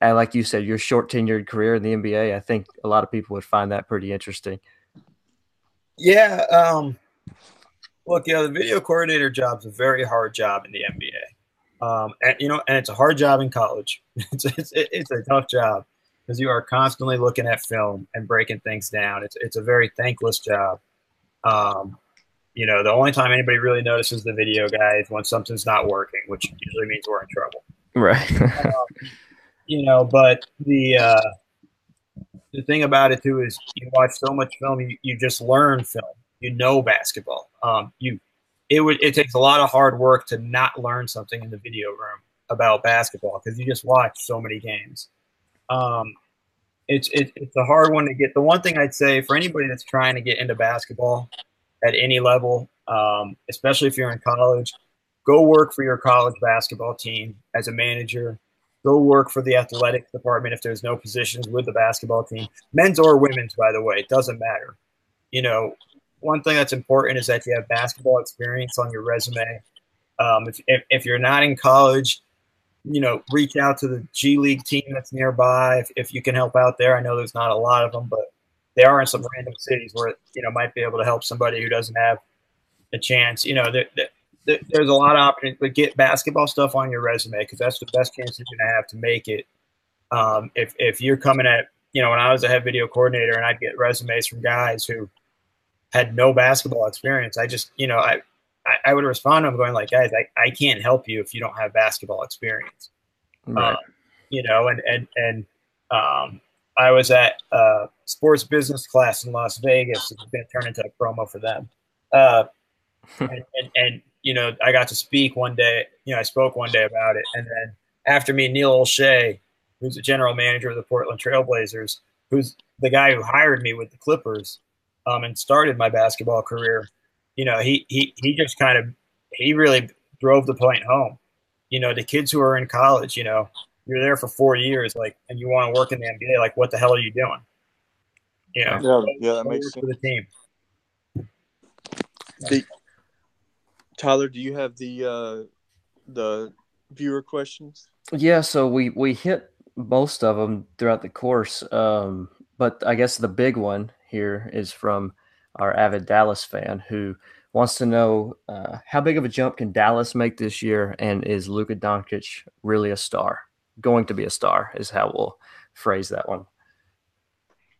like you said, your short tenured career in the NBA. I think a lot of people would find that pretty interesting. Yeah. Um, look, you know, the video coordinator job is a very hard job in the NBA. Um, and you know, and it's a hard job in college. it's, it's, it's a tough job because you are constantly looking at film and breaking things down. It's, it's a very thankless job. Um, you know, the only time anybody really notices the video guy is when something's not working, which usually means we're in trouble. Right. um, you know, but the uh, the thing about it too is you watch so much film, you, you just learn film. You know basketball. Um, you it would it takes a lot of hard work to not learn something in the video room about basketball because you just watch so many games. Um, it's it, it's a hard one to get. The one thing I'd say for anybody that's trying to get into basketball at any level, um, especially if you're in college. Go work for your college basketball team as a manager. Go work for the athletics department if there's no positions with the basketball team, men's or women's, by the way. It doesn't matter. You know, one thing that's important is that you have basketball experience on your resume. Um, if, if, if, you're not in college, you know, reach out to the G League team that's nearby if, if you can help out there. I know there's not a lot of them, but they are in some random cities where you know might be able to help somebody who doesn't have a chance. You know, there's a lot of options, but get basketball stuff on your resume because that's the best chance you're going to have to make it. Um, if if you're coming at you know when I was a head video coordinator and I'd get resumes from guys who had no basketball experience, I just you know I I, I would respond to them going like, guys, I, I can't help you if you don't have basketball experience. Right. Um, you know, and and and um, I was at a sports business class in Las Vegas. It's going to turn into a promo for them. Uh, and, and, and, you know, I got to speak one day. You know, I spoke one day about it. And then after me, Neil Olshey, who's the general manager of the Portland Trailblazers, who's the guy who hired me with the Clippers um, and started my basketball career, you know, he, he, he just kind of, he really drove the point home. You know, the kids who are in college, you know, you're there for four years, like, and you want to work in the NBA, like, what the hell are you doing? You know, yeah, yeah, that makes sense. For the team. The, Tyler, do you have the uh, the viewer questions? Yeah, so we we hit most of them throughout the course, um, but I guess the big one here is from our avid Dallas fan who wants to know uh, how big of a jump can Dallas make this year, and is Luka Doncic really a star? Going to be a star is how we'll phrase that one.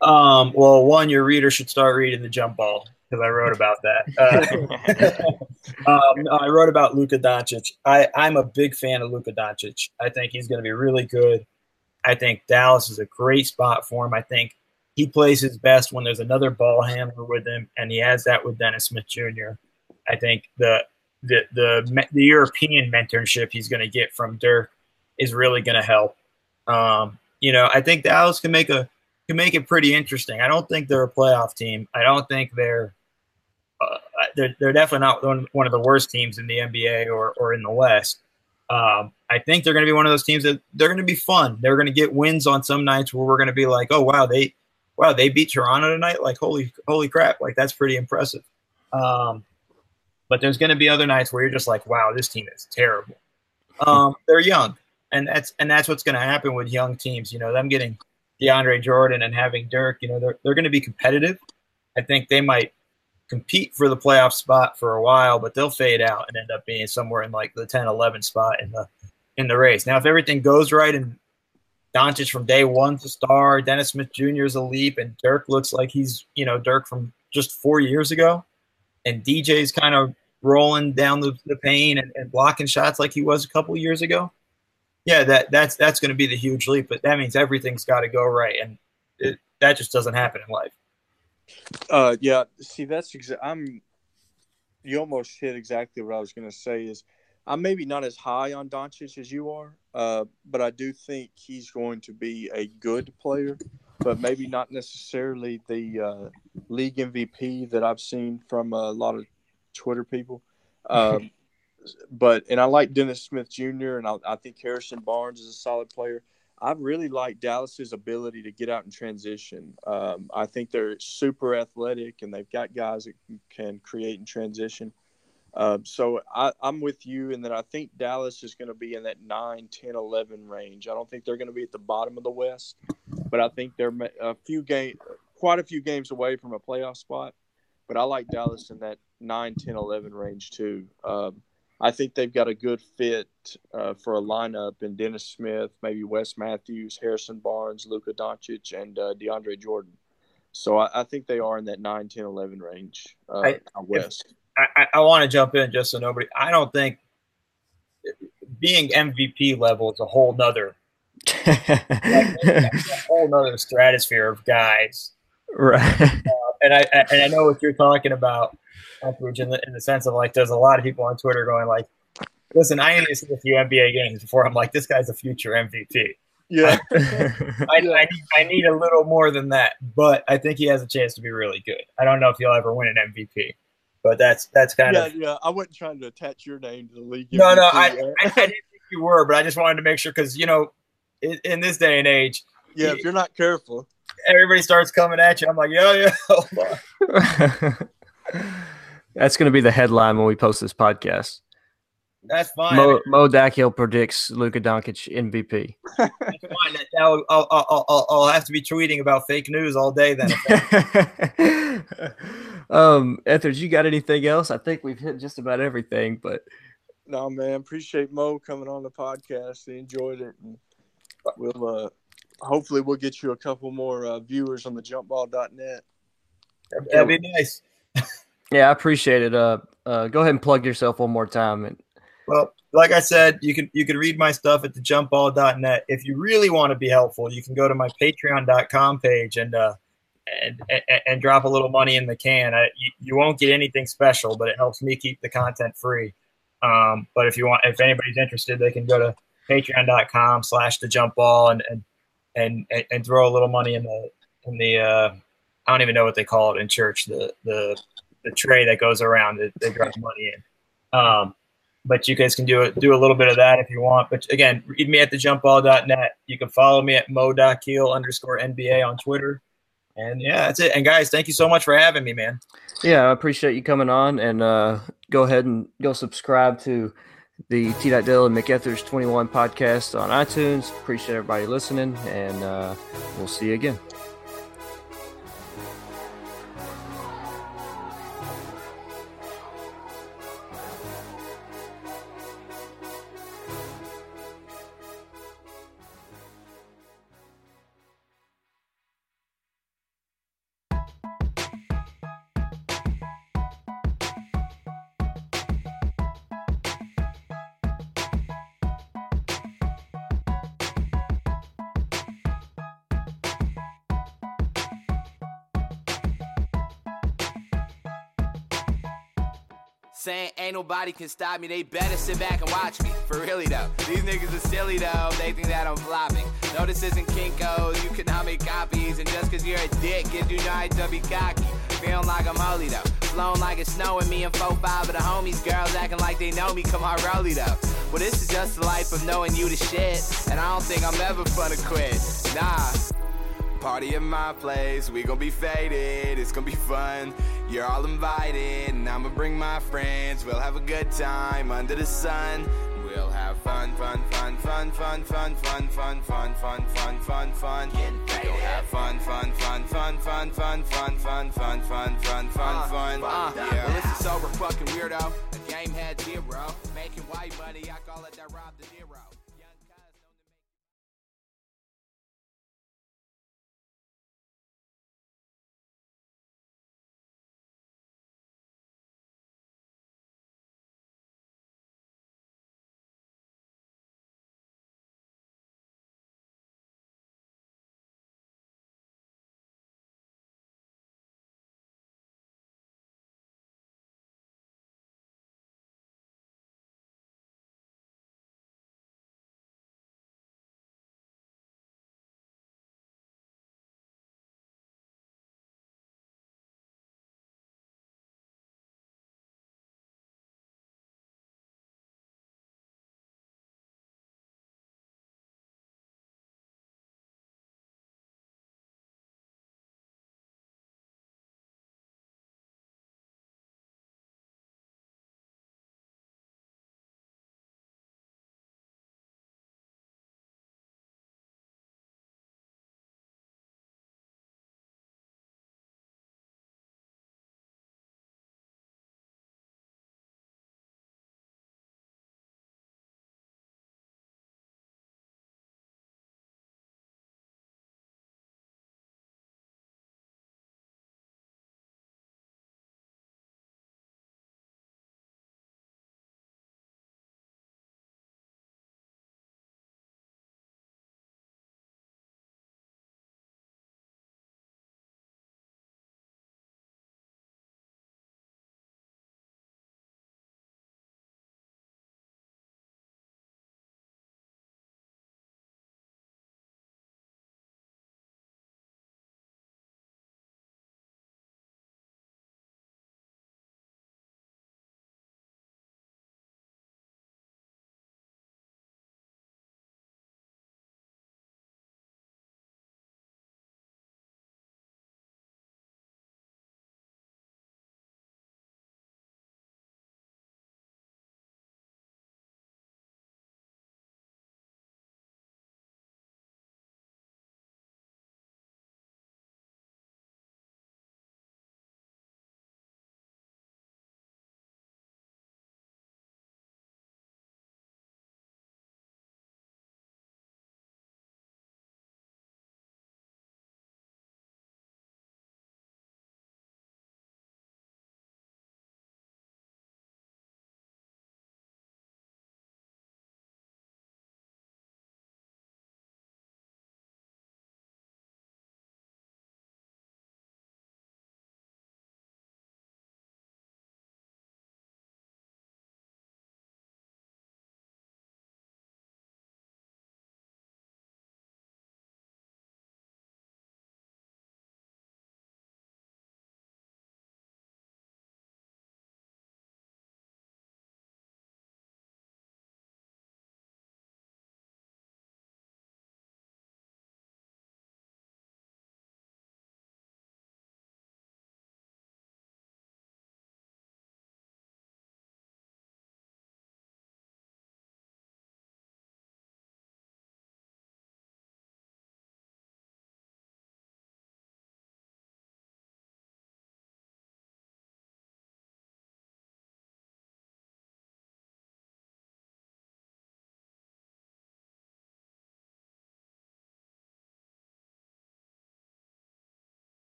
Um, well, one, your reader should start reading the jump ball because I wrote about that. Uh, um, I wrote about Luka Doncic. I, I'm a big fan of Luka Doncic. I think he's going to be really good. I think Dallas is a great spot for him. I think he plays his best when there's another ball handler with him, and he has that with Dennis Smith Jr. I think the the the, the European mentorship he's going to get from Dirk is really going to help. Um, you know, I think Dallas can make a can make it pretty interesting. I don't think they're a playoff team. I don't think they're uh, they're, they're definitely not one, of the worst teams in the NBA or, or in the West. Um, I think they're going to be one of those teams that they're going to be fun. They're going to get wins on some nights where we're going to be like, oh wow, they wow they beat Toronto tonight. Like holy holy crap, like that's pretty impressive. Um, but there's going to be other nights where you're just like, wow, this team is terrible. Um, they're young and that's and that's what's going to happen with young teams. You know, them getting DeAndre Jordan and having Dirk. You know, they're they're going to be competitive. I think they might compete for the playoff spot for a while, but they'll fade out and end up being somewhere in like the 10, 11 spot in the in the race. Now, if everything goes right and Doncic from day one to star, Dennis Smith Jr. is a leap, and Dirk looks like he's you know Dirk from just four years ago, and DJ's kind of rolling down the, the paint and, and blocking shots like he was a couple years ago. Yeah, that that's that's going to be the huge leap, but that means everything's got to go right, and it, that just doesn't happen in life. Uh, yeah. See, that's exa- I'm. You almost hit exactly what I was going to say. Is I'm maybe not as high on Doncic as you are, uh, but I do think he's going to be a good player, but maybe not necessarily the uh, league MVP that I've seen from a lot of Twitter people. Um, but and I like Dennis Smith Jr. and I, I think Harrison Barnes is a solid player. I really like Dallas's ability to get out and transition. Um, I think they're super athletic and they've got guys that can create and transition. Uh, so I, am with you in that I think Dallas is going to be in that 9, 10, 11 range. I don't think they're going to be at the bottom of the West, but I think they're a few game, quite a few games away from a playoff spot. But I like Dallas in that 9, 10, 11 range too. Um, I think they've got a good fit uh, for a lineup in Dennis Smith, maybe Wes Matthews, Harrison Barnes, Luka Doncic, and uh, DeAndre Jordan. So I, I, think they are in that 9, 10, 11 range uh, I, West. I, I want to jump in just so nobody. I don't think being MVP level is a whole nother, a whole nother stratosphere of guys. Right. Uh, and I and I know what you're talking about in the, in the sense of like, there's a lot of people on Twitter going like, listen, I need to see a few NBA games before I'm like, this guy's a future MVP. Yeah. I, I, need, I need a little more than that, but I think he has a chance to be really good. I don't know if he'll ever win an MVP, but that's that's kind yeah, of yeah. I wasn't trying to attach your name to the league. No, MVP, no, I, I, I, didn't think you were, but I just wanted to make sure because you know, in, in, this day and age, yeah, if you're not careful, everybody starts coming at you. I'm like, yeah, yeah. That's going to be the headline when we post this podcast. That's fine. Mo, Mo Dakhil predicts Luka Doncic MVP. That's fine. Now I'll, I'll, I'll, I'll, have to be tweeting about fake news all day then. um, Etheridge, you got anything else? I think we've hit just about everything, but no, man. Appreciate Mo coming on the podcast. He enjoyed it, and we'll uh, hopefully we'll get you a couple more uh, viewers on the jumpball.net. That'd be nice. Yeah, I appreciate it. Uh, uh, go ahead and plug yourself one more time. And well, like I said, you can you can read my stuff at thejumpball.net. If you really want to be helpful, you can go to my patreon.com page and uh and, and, and drop a little money in the can. I, you, you won't get anything special, but it helps me keep the content free. Um, but if you want, if anybody's interested, they can go to patreon.com slash the jump ball and, and, and, and throw a little money in the, in the, uh, I don't even know what they call it in church, the, the the tray that goes around. that they drop money in. Um, but you guys can do a, do a little bit of that if you want. But again, read me at thejumpball.net. You can follow me at mo.keel underscore NBA on Twitter. And yeah, that's it. And guys, thank you so much for having me, man. Yeah, I appreciate you coming on. And uh, go ahead and go subscribe to the T. Dill and McEthers 21 podcast on iTunes. Appreciate everybody listening. And uh, we'll see you again. Saying ain't nobody can stop me, they better sit back and watch me. For really though, these niggas are silly though, they think that I'm flopping. No, this isn't Kinko's, you cannot make copies. And just cause you're a dick gives you no right to be cocky. Feeling like I'm holy though, flown like it's snowing me and 4-5 of the homies, girls acting like they know me, come on, rolly though. Well, this is just the life of knowing you the shit, and I don't think I'm ever gonna quit. Nah. Party at my place, we gon' be faded, it's gon' be fun. You're all invited, and I'ma bring my friends. We'll have a good time under the sun. We'll have fun, fun, fun, fun, fun, fun, fun, fun, fun, fun, fun, fun, fun. We gon' have fun, fun, fun, fun, fun, fun, fun, fun, fun, fun, fun, fun, fun. Yeah. Well, this is sober fucking weirdo. A game had zero. Making white money, I call it